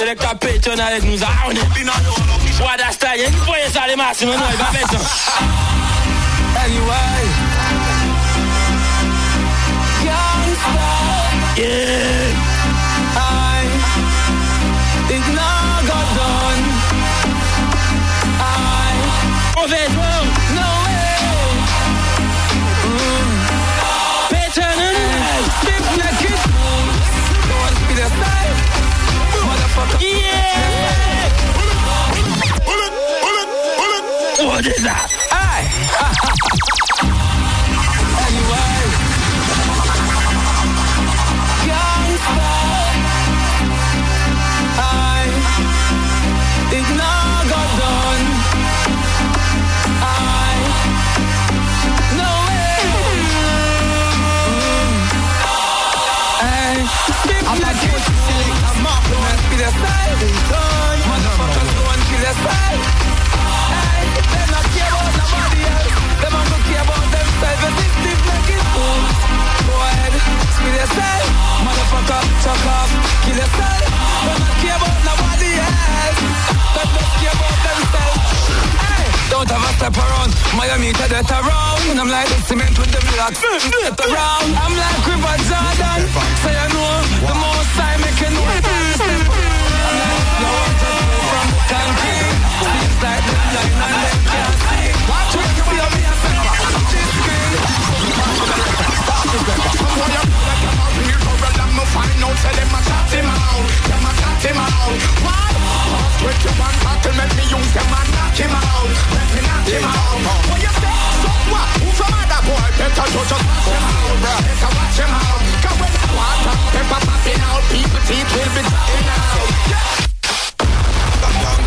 Selecta Payton avec nous, ah on est. Wada Style, il faut y ça les masses, non, il va mettre ça. Anyway. Yeah. Yeah. What is that? Step around. Miami to around. I'm like the cement with the blocks. Get around. I'm like River Jordan. So you know the most I make you know. Step water flow from country. Seems like the line and them can't see. Watch what you feel me a I I? With your one tackle, make me use them and knock out, let me knock out. What you say? So what? Who other boy? Better to out, better watch him when the water pepper popping out, people teeth will be dropping out.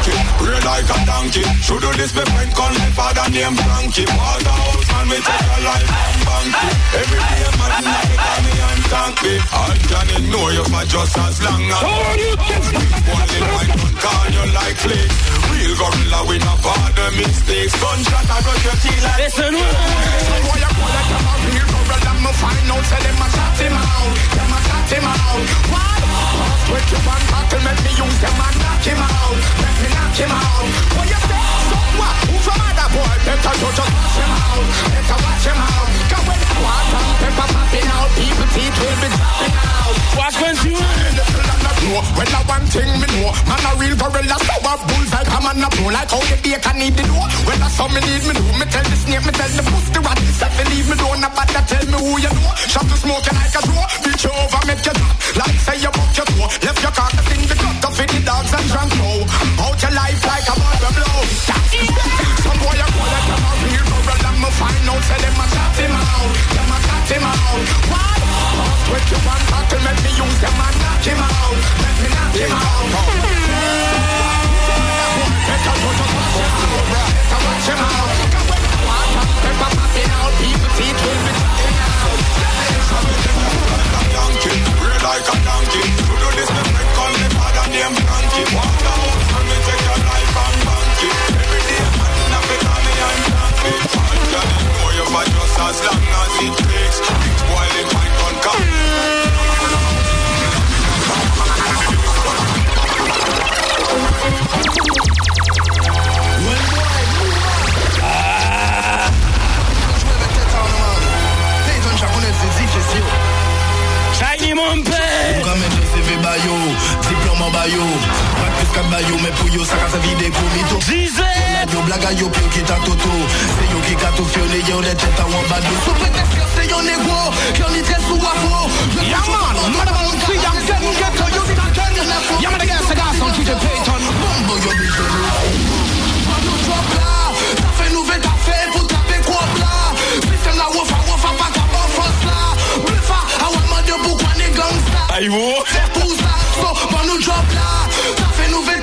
Donkey, real like a donkey. Should do this my friend call my father name Frankie. Waterhouse man, me take a life and banky. Every day man, I call me and me. And Johnny know you for just as long as. One little white man call you like flakes. Real gorilla we not bother mistakes. Gunshot I got your teeth like. Listen, why you call like I'm a real gorilla? Me find out, tell them I shot him out, them I shot him out. What? With your one tackle, make me use them knock him out. What you say? So what? Who from other boy? Better to just watch him out, better watch him out. Pepper popping out, people will be dropping out. watch when you. know When I one thing me know. Man a real gorilla So a bullseye Come on a pro Like how the bacon need the door When I saw me need me know Me tell the snake Me tell the pussy rat. Self leave me don't Nobody tell me who you know. Shot to smoke you like a draw Reach over make you drop. Like say you buck your toe. Left your carcass in the gut Of the dogs and drunk now Out your life like a ball blow. Some boy you call like I'm a real gorilla. Me find out Tell them I shot him out What? With your one tackle Make me use them and knock him out Let me knock him out Better watch him out Better watch him out pepper popping out People yo mais pour yo ça casse vide pour mito Disait Yo blaga yo t'a toto C'est yo qui gato fionné yo les têtes à So peut-être que c'est yo négro Qui en est très sous Yaman, madame on crie yo Yaman Bombo yo drop T'as fait nouvelle t'as fait pour taper quoi là de Aïe wo C'est pour ça, so, mano drop là T'as fait nouvelle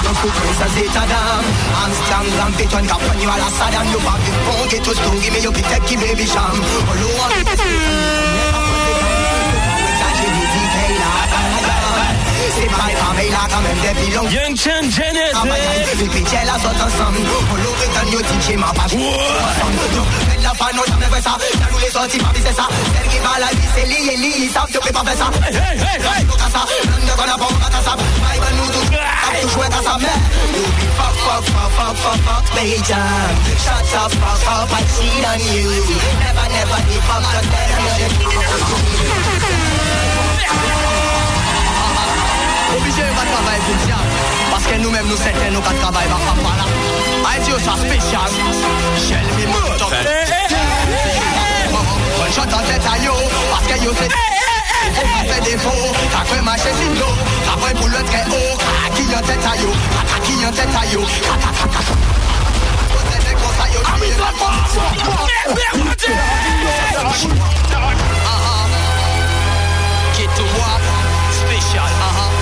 nos footprints as it a dam Armstrong, Rampage, and Capone, you all a Saddam You have the phone, get to give me your give baby sham All you want is Young Chan Janet Pichet la sot ansam On l'eau retan yo tiche ma la La va la vi Hey, hey, hey. de kon a cheat on you Obligé va travailler pour ça Parce que nous-mêmes nous certains nous pas travailler va pas par là Aïe ça spécial. Shell me moto One shot en tête à yo Parce que yo c'est fait défaut Après marcher sin l'eau Après pour le très haut. Qui en tête à yo. Qui en tête à yo. Amis la Qui to moi Spécial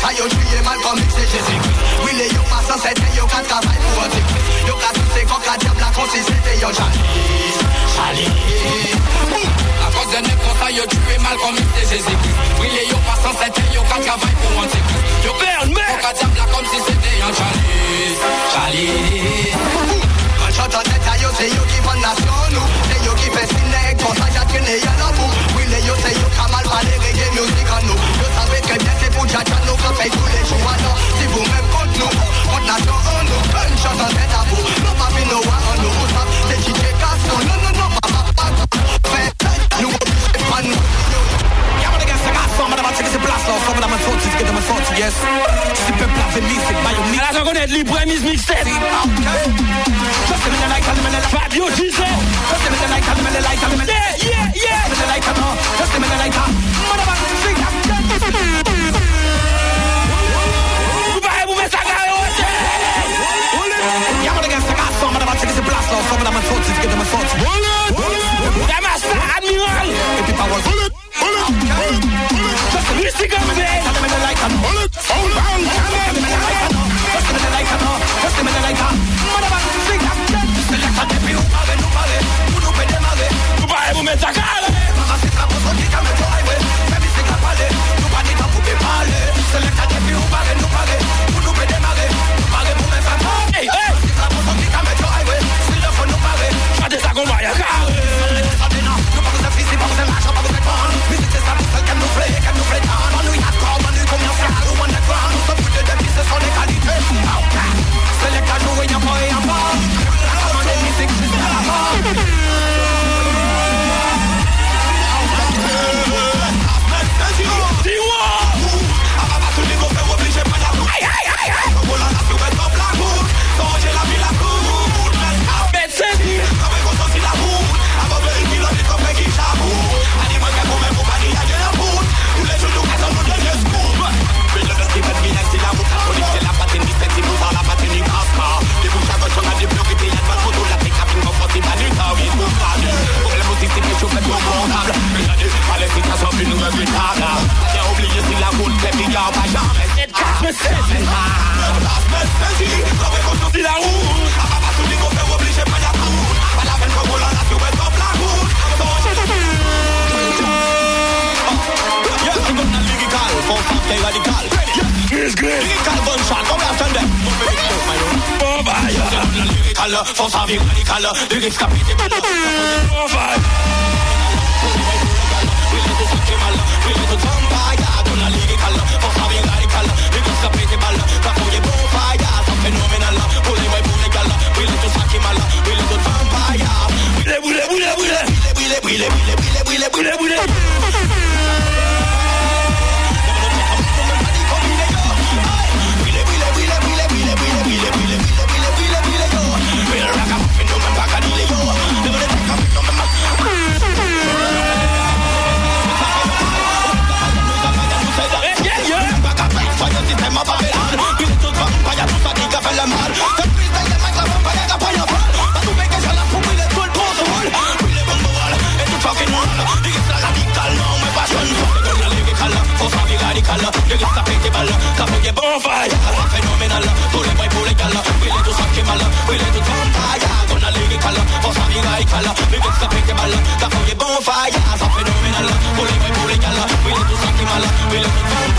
Kote de konsa yo juye mal kom se Jésus. Wile yo pasan sete yo ka travay pou an Yo ka se kon ka diab la konsi sete yo jalis Jalis A cause de ne konsa yo juye mal kom se Jésus. Wile yo pasan sete yo ka travay pou an Yo man Kon ka diab la kom si sete yo jalis Jalis Kon an teta yo se yo ki van nasyon nou Se yo ki fe sinek konsa ya trene ya la pou Wile yo se yo ka Libre radical Du risque capité mal On va Bile bile bile bile criminal, kapıge bonfire. Fenomenal, bully boy bully gal Willi du sanki mal, willi du vampire Gonna lyrical, vår sanning radical Mycket ska pinka ball, kapıge bonfire. Så fenomenal, bully boy bully gal Willi du sanki mal, willi du vampire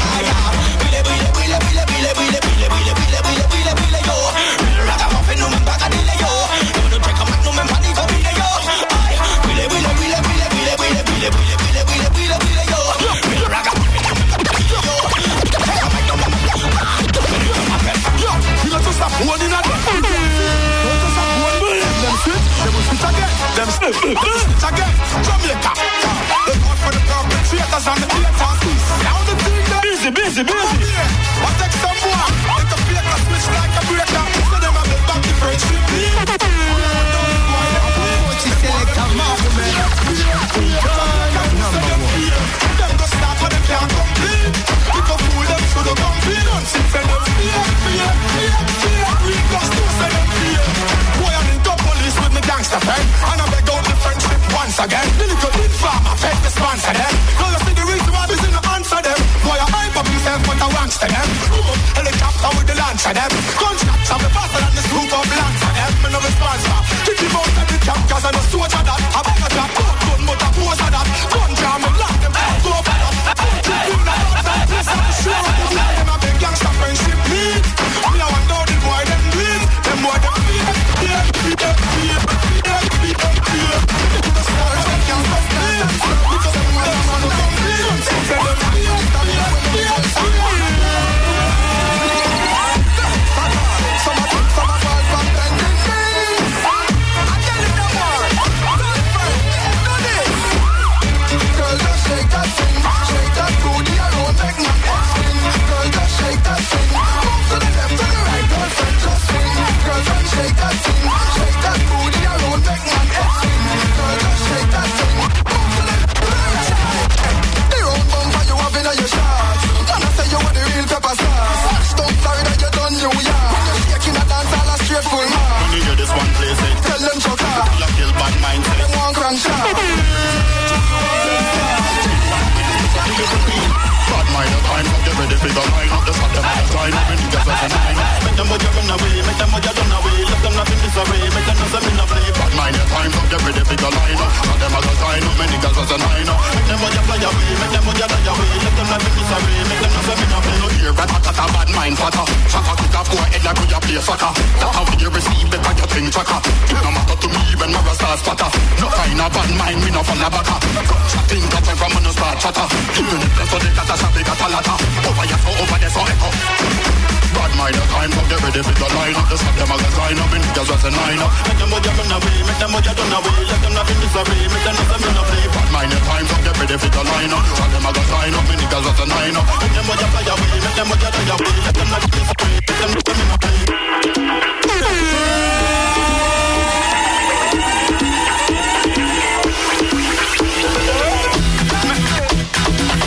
fatter. Shatter kick a boy head like we a play soccer. That how we receive better your thing tracker. It no matter to me when my rasta fatter. No kind of bad mind, me no fun a backer. Gunshot thing got every man start chatter. Even if they so they got a shot, they got a latter. Over oh, here, so over there, so echo. Bad mind the time, but get ready for the line up. The shot them a sign up, and niggas just a nine up. Make them boys run away, make them boys run away, let them not in disarray, make them not them in a play. Bad mind the time, but get ready for the line up. Shot them a sign up, and niggas just a nine up. Make them boys fly away, make them boys die away, let them not in disarray, make them not in a.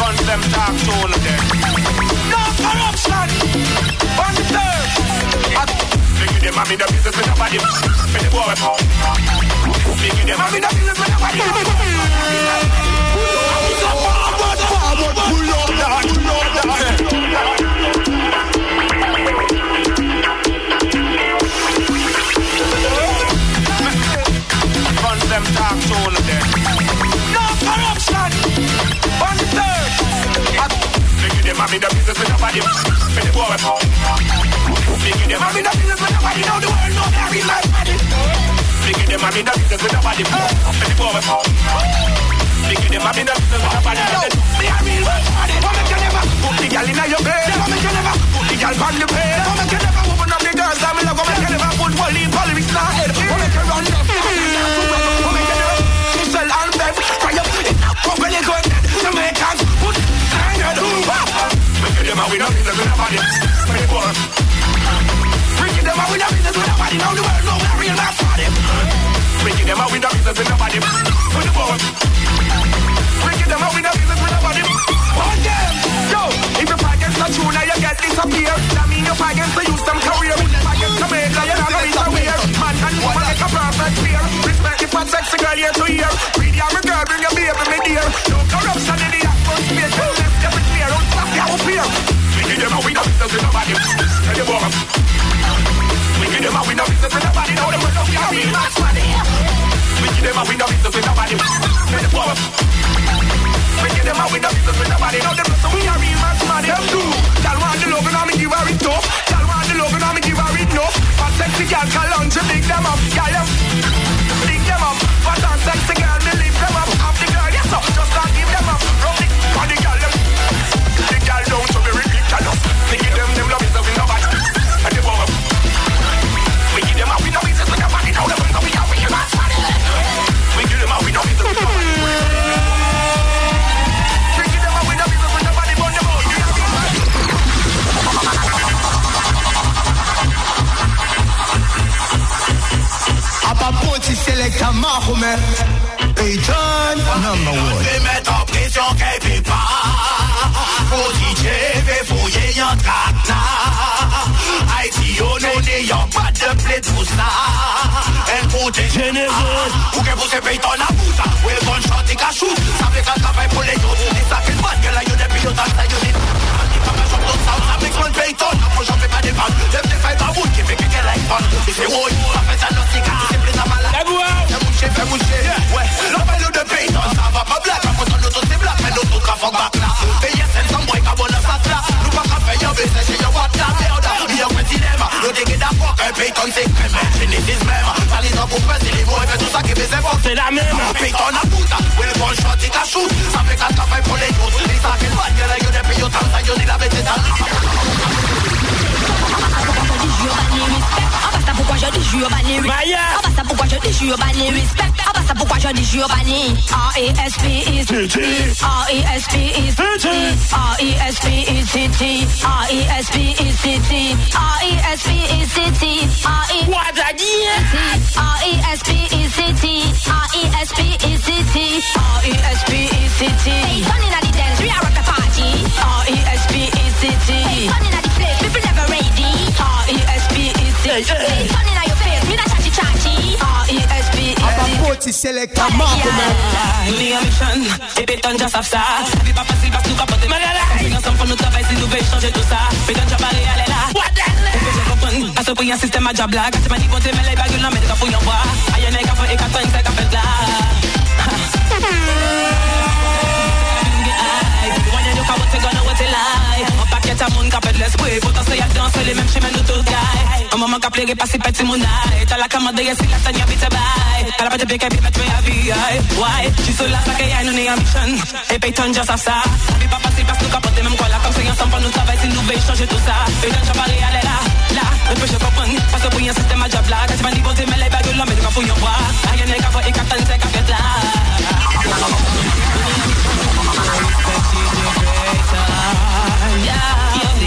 Run them dark to Them, I'm the business with nobody. For the boy. Biggie them, I'm the business with nobody. Forward, forward, pull up pull up them dark to all of them. No corruption. Them, in the business with nobody. For the boy. Biggie them, I'm in the with nobody know the world, no marry like money. Figure them, I mean, that business with nobody. I'm finna go with Figure them, I mean, that business with nobody. Me a real world party. Come and never put the girl in your bed. Come and never put the girl on the bed. Come and never open up the girls that we love. Come and never put one leaf on the wrist now. Come and never run up. Come and never Michelle and Bev. Fire up. Come and go to make us put anger to. Figure them, I mean, that business with nobody. Figure them, Biggie them, I'm in the business with nobody. Now the world know we're real life party. Biggie them, I'm in the business with nobody. For the boy. Biggie them, I'm in the business with nobody. On them. Yo, if you fight against the tuna, you get disappear. That mean you fight against the youth, them career. Fight against the major, you're not gonna disappear. Man and woman like a perfect pair. Respect the fat sexy girl here to hear. Read your girl, bring your baby, me dear. No corruption in the atmosphere. Tell left every clear. Don't stop your fear. them them a win no business with nobody. Know them will be a real man's money. We give them a win no business with nobody. We give them a win no business with nobody. Know them a real man's money. Them too. Y'all want the love and I'ma give her it tough. Y'all want the love and I'ma give her it no. But sexy girl, call on to big them up. Y'all them, them up. But on sexy girl. Mahomet. Payton. Number one. Mettre en pression qu'elle pas. Pour DJ fait fouiller y'en Haïti on pas de plaie vous ah, ton abouta Ou elle bonne chante et cachou Ça fait qu'elle travaille pour les autres. Et ça fait pas que la est ça Avec mon Payton, fait pas des qui fait one shot it a shoot. Some make a tough fight for the youth This a kill bad girl, you the pay your tax And you need a vegetal Ah je je Maya. Pourquoi je dis jure banni respect Ah bah ça pourquoi je dis jure banni R-E-S-P is R-E-S-P is R-E-S-P is city R-E-S-P is city R-E-S-P is city What a R-E-S-P is city R-E-S-P is city R-E-S-P is city Hey, turn in at the dance, we are at the party R-E-S-P is city Hey, turn in at the place, people never ready R-E-S-P is city Hey, turn in at your me not chatty chatty. R-E-S-P is city Apapoti selecta Mahomet Nous en mission, et péton just have ça Vie pas facile parce que nous capoter Magala On fait ensemble pour nous travailler si nous veut changer tout ça Péton just parler, allez là What the hell? On fait comprendre, à ce point un système à job là Quand tu m'as dit bon t'es mais les bagues là mais t'es qu'à fouiller en bois Aïe y'en a qu'à faire et qu'à faire c'est qu'à faire là a moun ka pète l'esprit Pourtant se yak danse les mêmes chemins nous tous gaille Un moment ka plege pas si petit moun T'as la commande yes si la sagne habite bye. T'as la pète big baby me a vie Why? J'suis là ça que y'a nous n'est ambition Et paye ton just a ça. Vie pas facile parce nous capote même quoi la Comme c'est ensemble nous travail si nous veille changer tout ça. Et d'un chapal et là, là. Ne peux je comprendre Parce que pour y'a système à job là. Quand tu vas n'y voter ben, mais les bagues l'homme Et bois. Aïe n'est ka fouille et ka t'en ka là. Yeah.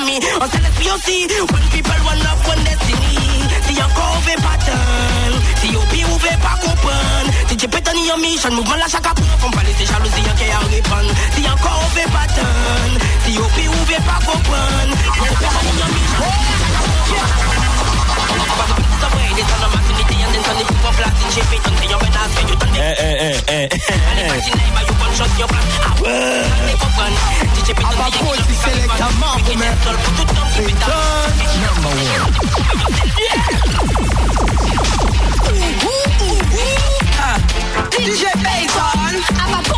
for me. Until it's POC, when people run up when destiny. See your see your be ouvert pas open. Si j'ai pété ni mission, mouvement la chaque point. Comme parler, c'est jalousie, y'a qu'à répondre. See your curve pattern, see your be ouvert pas. Si ni mission, eh, eh, eh, Si tu peux tenir en mission. Eh, eh, eh, eh. Apapoti selecta Mahomet Payton Number one DJ Payton. Apapoti selecta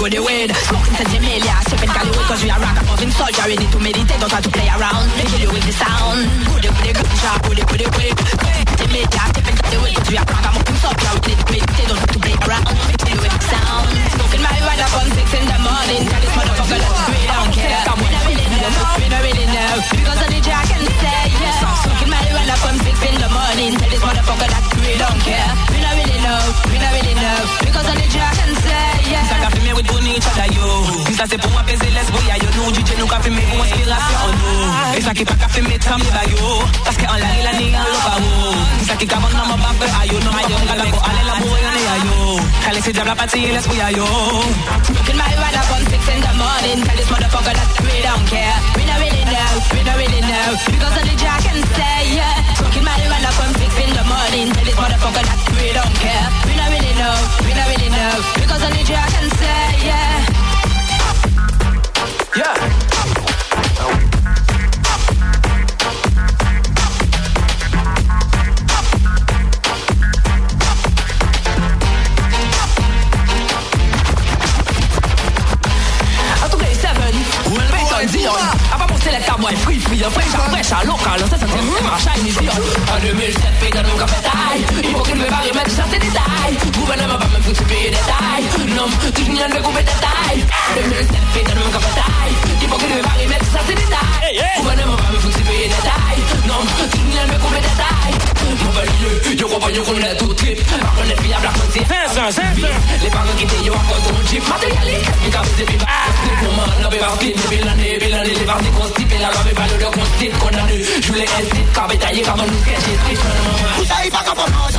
go the weed. Smoking sentimelia, sipping Cali weed cause we are rock moving soldier ready to meditate, don't try to play around. They kill you with the sound. Goody goody good shot, goody goody goody. Sentimelia, sipping Cali weed cause we are rock moving soldier ready to meditate, don't try to play around. They kill you with the sound. Smoking marijuana from six in the morning. Tell this motherfucker we don't care. We don't really know, we don't really know. Because only Jack can say yeah. Smoking marijuana from six in the morning. Tell this motherfucker that we don't care. We don't really know, we don't really know. Because only Jack can say yeah. Qu'a fait me each other yo. Ça c'est pour apaiser l'esprit ya yo. Nous DJ nous qu'a fait me pour inspiration en nous. Et ça qui pas qu'a fait me tam les bayo. Parce que en la la ni en lo pao. Ça qui cavon dans ma bappe ayo. Non ma yo ngala ko ale la boy on ya yo. Kale se diable party l'esprit ya yo. Smoking marijuana from six in the morning. Tell this motherfucker that we don't care. We don't really know, we don't really know. Because only Jack can say yeah. Smoking marijuana from six in the morning. Tell this motherfucker that we don't care. We don't really know, we don't really know. Because only Jack can say yeah. Yeah. En Seven, Peyton Dion. A pas mon selecta boy free free, fresh à local, ça ça Vous savez pas comment manger,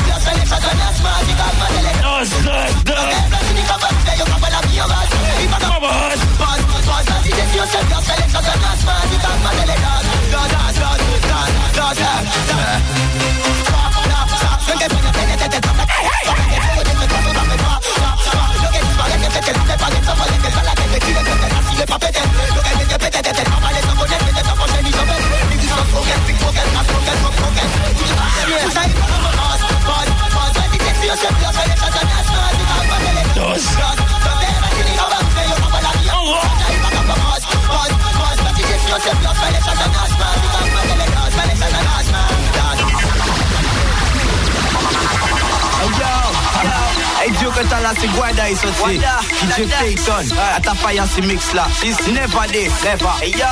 c'est sauté DJ Payton Ata fire ce mix là. It's never this Never. Hey yo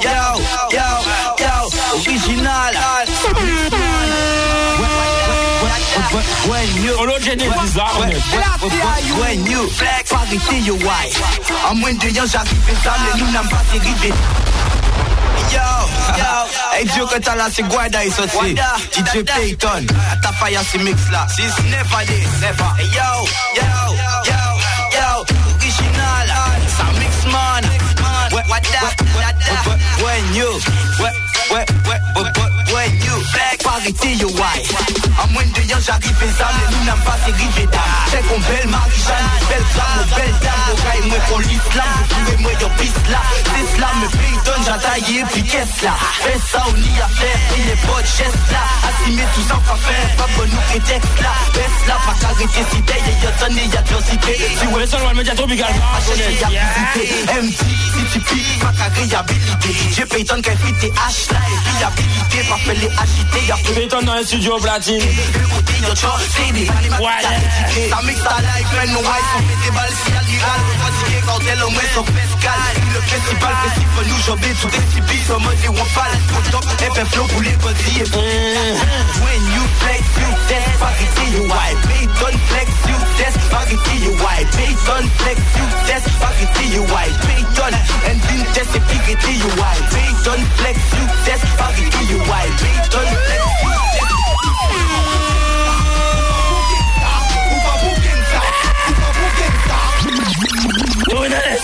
Yo Yo Yo Original. When you When- when- When you Parité yo why En moins de yon j'arrive ensemble Nous n'avons pas dérivé Yo, yo, hey Dieu que t'as là c'est Guada et sauté DJ Payton. Ata fire ce mix là. It's never this Never. Hey yo Yo Yo Yo What what that What that When you When When When When you Flex Parité yo why? En moins de yon j'arrive ensemble Nous n'avons pas dérivé d'âme C'est qu'on belle Marie-Jeanne Belle flamme Belle dame Au gars et moi pour l'islam Vous et moi yo piste là. C'est cela me Payton J'attaille puis qu'est-ce là? Fais ça on y a fait Et les potes gestes là. Assumer tout ça pas faire Pas bon nous que texte là. Baisse là pas qu'arrêter si t'es Y'a tonne et y'a diversité Si Ouais, ça, le média tropical. chercher y'a visité MT si tu piques pas qu'à réhabilité J'ai fait tes haches cela est viabilité, rappel les agités, y'a fait. Dans un studio platine. Ouais, Ça mixe ta life, met des balles quand elle son pescal. Le festival, nous jobber sous des tipis, en mode les flow pour les bodies. Mm. When you flex, you test, parité, you white. Flex, you test, parité, you white. Flex, you test, parité, you white. And then test, et puis white. Payton flex you test Parity you wipe Payton flex you Doing it.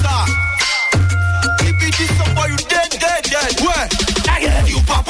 Star. TPT somebody you dead, dead, dead. Ouais. You pas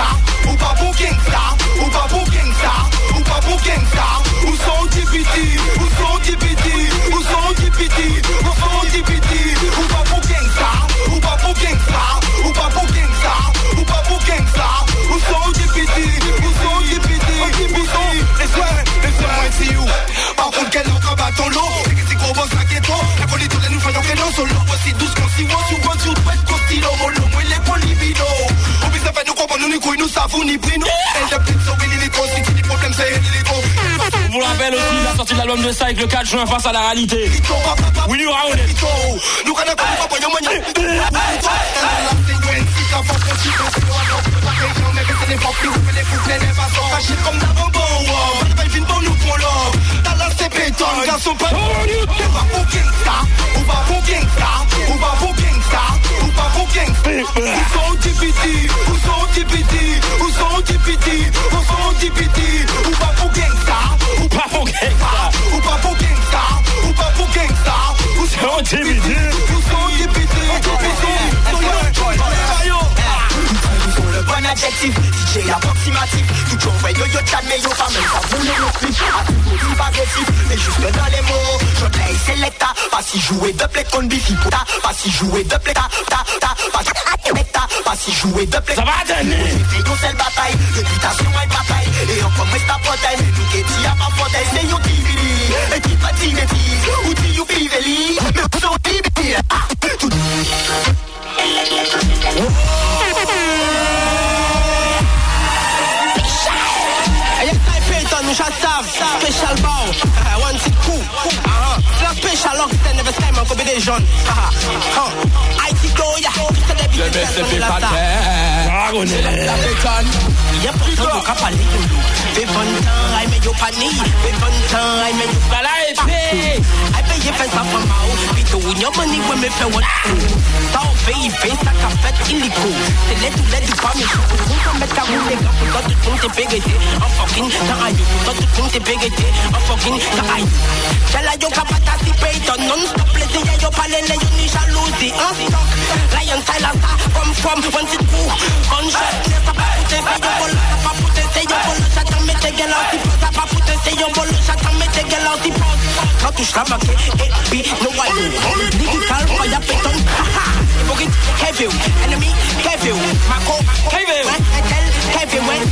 ça Ou pas booking ça Ou pas booking ça Ou pas booking ça. Où sont DPT Où sont DPT Où sont DPT Où sont DPT Ou pas booking ça Ou pas booking ça Ou pas booking ça Ou pas booking ça. Où sont DPT Où sont DPT Où sont les soins Les soins MCU Par contre quel autre bâton l'eau C'est que c'est gros boss à La folie de la nous faisons qu'elle en solo Voici douce qu'on s'y voit nous nous ni couilles, nous savons ni prix, nous. Elle plus sauver si tu dis problème, c'est. On vous rappelle aussi la sortie de l'album de Psych le 4 juin face à la réalité. Willy Raoul. Nous connaissons pas, pas, pas, pas nous béton, garçon, pas pour gangsta, pour gangsta, pour gangsta, on va pour gangsta. TPT, où sont TPT, où va pour gangsta, ou pas pour gangsta, ou pas pour gangsta, ou pas pour gangsta, sont TPT, Ils ont le bon adjectif, DJ approximatif yo yo mais yo pas même le respect Tout pas agressif, mais juste dans les mots Je play selecta, pas si jouer de play con bifi Pas si jouer de play ta ta ta Pas si jouer de play. Ça va donner J'ai une seule bataille, réputation et bataille Et encore moi ta mais nous qui t'y a pas fauteuil C'est yo qui et qui pas t'y never time on combination uh-huh. I see go, yeah. Le best c'est fait pas terre. On est la bétonne. Y'a pourtant au cap à l'écolo Fais bon temps, I mets yo pani Fais bon temps, I mets yo Bala I pay you face from out Pito in your money when me fẹ́ what Tá o fẹ́ ìfẹ́ saca fẹ́ illico Tẹ̀lé tu lẹ́ du pas mi Kún kan mẹ́ ta wúlé kan kún tọ́ tuntun tẹ pégété En fucking ta ayò kún tọ́ tuntun tẹ pégété En fucking ta ayò Jala yo kapata si Peyton Non-stop laissez ya yo palele yo ni jalousie En stock Lion silence Come from one sit cool Gunshot Nessa pa pute se yo bolo Sa pa pute se yo bolo Chata me te gel out si pose Sa pa pute se yo bolo Chata me te gel out si pose Quand la maquet Et puis no I know Digital fire Peyton Haha. Hypocrite Kevin Enemy Kevin. Mako Kevin Kevin when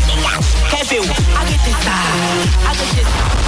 Kevin. I get this I get this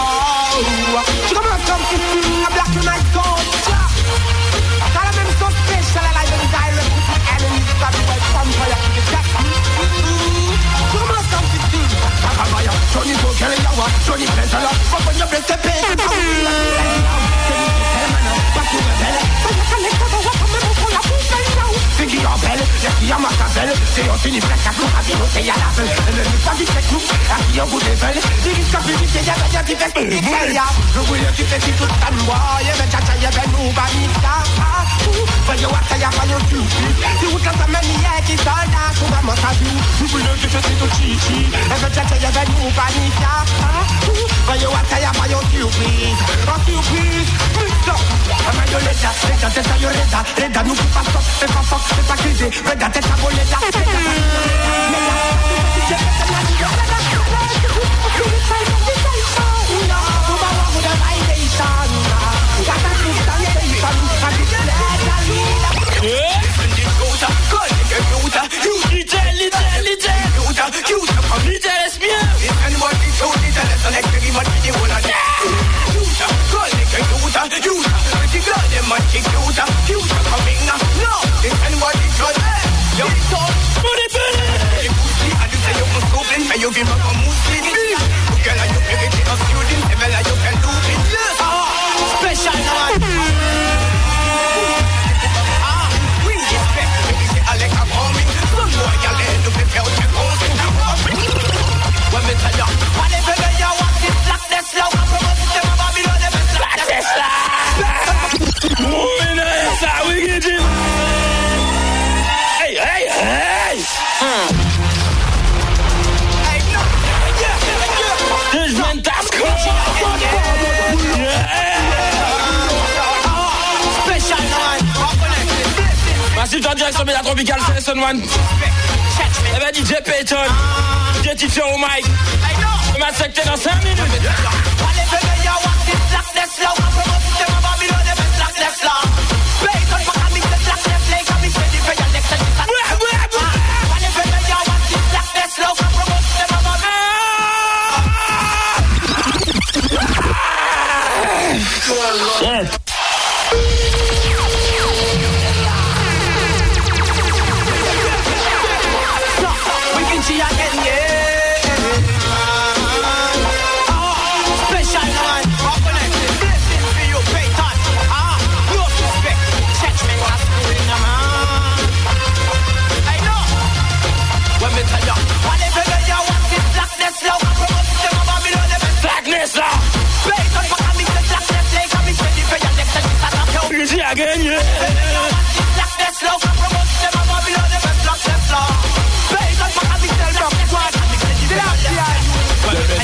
macabelle C'est un fini. Presque à tout, à vie, c'est y'a la belle Et le pas du tech nous, à qui on goûte des belles Dis qu'il s'en finit, c'est y'a y'a qui fait qui fait y'a Je voulais qui fait qui tout Y'a ben tcha y'a ben nous, bah ni ça Voyez what ça y'a pas y'a tu Si vous quand ça mène y'a qui s'en a Sous maman sa vie, je voulais qui fait qui tout Y'a ben tcha y'a ben nous, bah ni ça Voyez what ça y'a pas y'a surprise. En surprise, mix up Ama yo leda, leda teta yo leda Leda nou pou pa stop, pe pa fok, pe pa krize Leda teta go leda, leda You 给就像 en direct sur Média Tropical, c'est Son One. Eh ben, DJ Payton, DJ Teacher au mic. On m'a secté dans 5 minutes.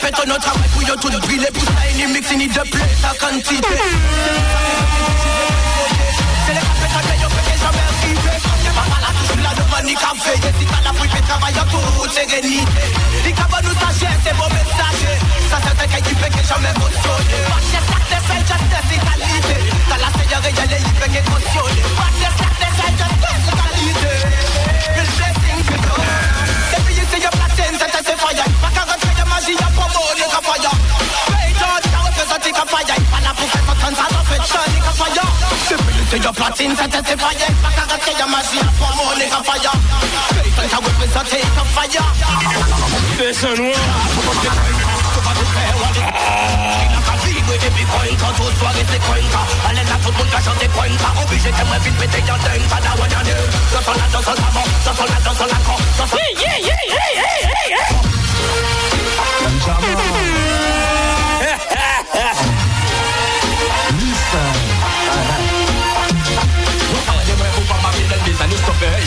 ta pète notre travail pour yo tout briller Pour ça une mix ni de plus sa quantité C'est les capétaines que yo fait que jamais arrivé Y'a pas mal à tout la demande ni café Si t'as la fouille fait travail en toute sérénité Ni qu'à nous sachet c'est bon messager Ça c'est un cas qui fait que jamais motionné Pas de sac de fait juste égalité T'as la seigneur et y'a les y fait que cautionné Pas de sac de fait c'est Pas qu'à rentrer de magie y'a pas bon ni qu'à fire Payton t'as représenté qu'à fire. Pas la pour faire ton temps ça t'en fait ça ni qu'à fire. Depuis you see your platine c'est un fire Pas qu'à rentrer de magie y'a pas bon ni qu'à fire. Payton t'as représenté qu'à fire C'est Son beija a mão. Listen. Vou bem.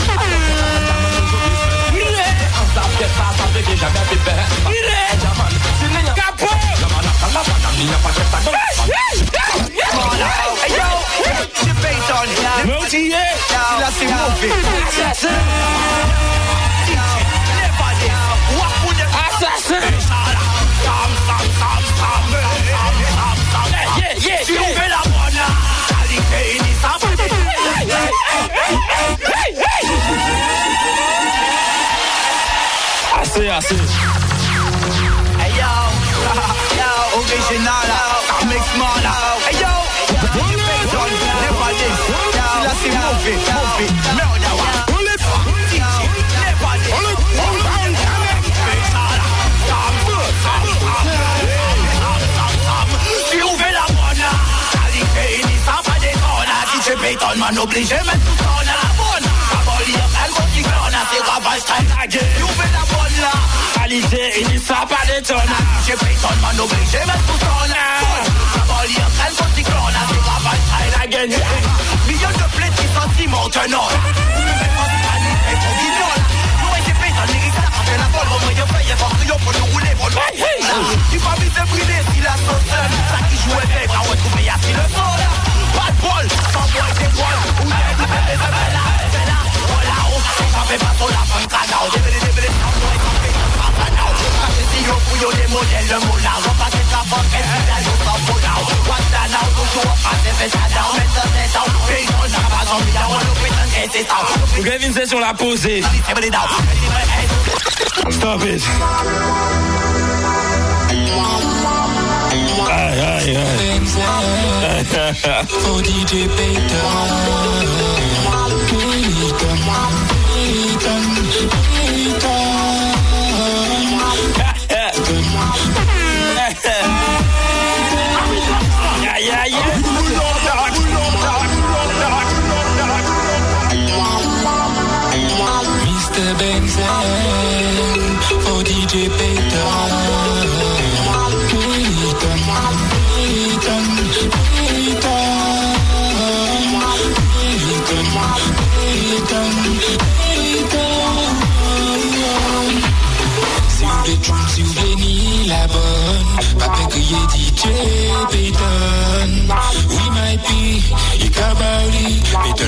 Mulher! Essa peça, essa já bebe, bebe. Assez, assez. Hey yo, yo, original, mix man, hey yo, Payton, never this, là c'est mauvais, mauvais, murder one. Never this. Man obligé mettre tout ça dans la bonne Abolir un gros qui clone, c'est ravage très tagué You fais la bonne là réalisé, il n'y sera pas détonnant. J'ai pris ton man obligé, mais tout ton air. Vol, y'a rien pour cyclone, c'est la vibe, elle a gagné. Millions de plaies qui sont si maintenant. You the model, the a kick get of now, up and if it's down Look with get it out session l'a posé Stop it. Aïe, aïe, aïe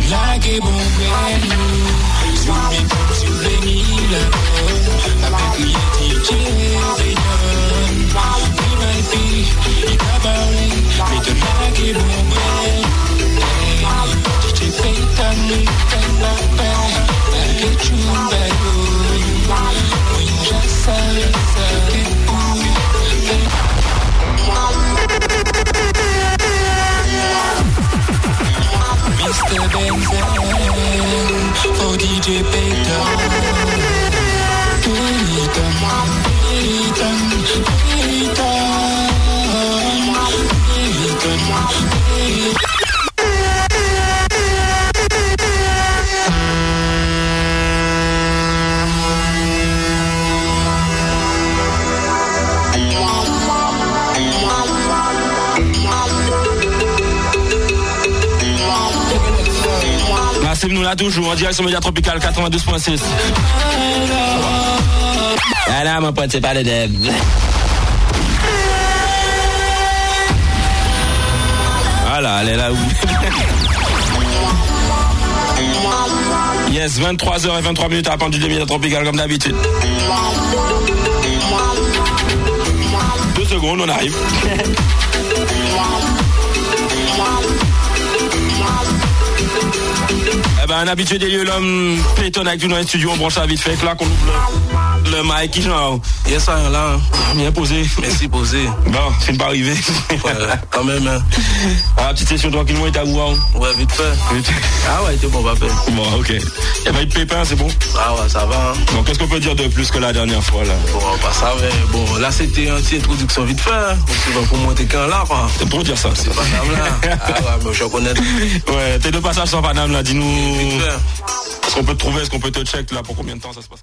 blague bon belle Sur Ah, nous là toujours en direct sur Média Tropical 92.6. Ah là, mon pote, c'est pas le dev. Voilà, elle est là où? Yes, 23h et 23 minutes à la pendule de Média Tropical comme d'habitude. Deux secondes, on arrive. Un habitué des lieux, l'homme Payton avec nous dans les studios, on branche ça vite fait, là qu'on ouvre le mic, qui genre? Yes, ça, là. hein. Bien posé. Merci, posé. Bon, c'est pas arrivé. Ouais, quand même, hein. Ah, petite session tranquillement, il à vous, hein. Ouais, vite fait. Vite. Ah ouais, t'es bon, papa. Bon, ok. Il y a pas eu de pépin, c'est bon? Ah ouais, ça va, hein. Bon, qu'est-ce qu'on peut dire de plus que la dernière fois, là? Bon, bah ça va. Bon, là, c'était une petite introduction vite fait. Hein. On pour monter qu'un là, quoi. C'est pour dire ça. C'est pas ça, là. Ah ouais, mais je connais. Ouais, t'es de passage sans Paname, là, dis-nous. Est-ce qu'on peut te trouver, est-ce qu'on peut te check, là, pour combien de temps ça se passe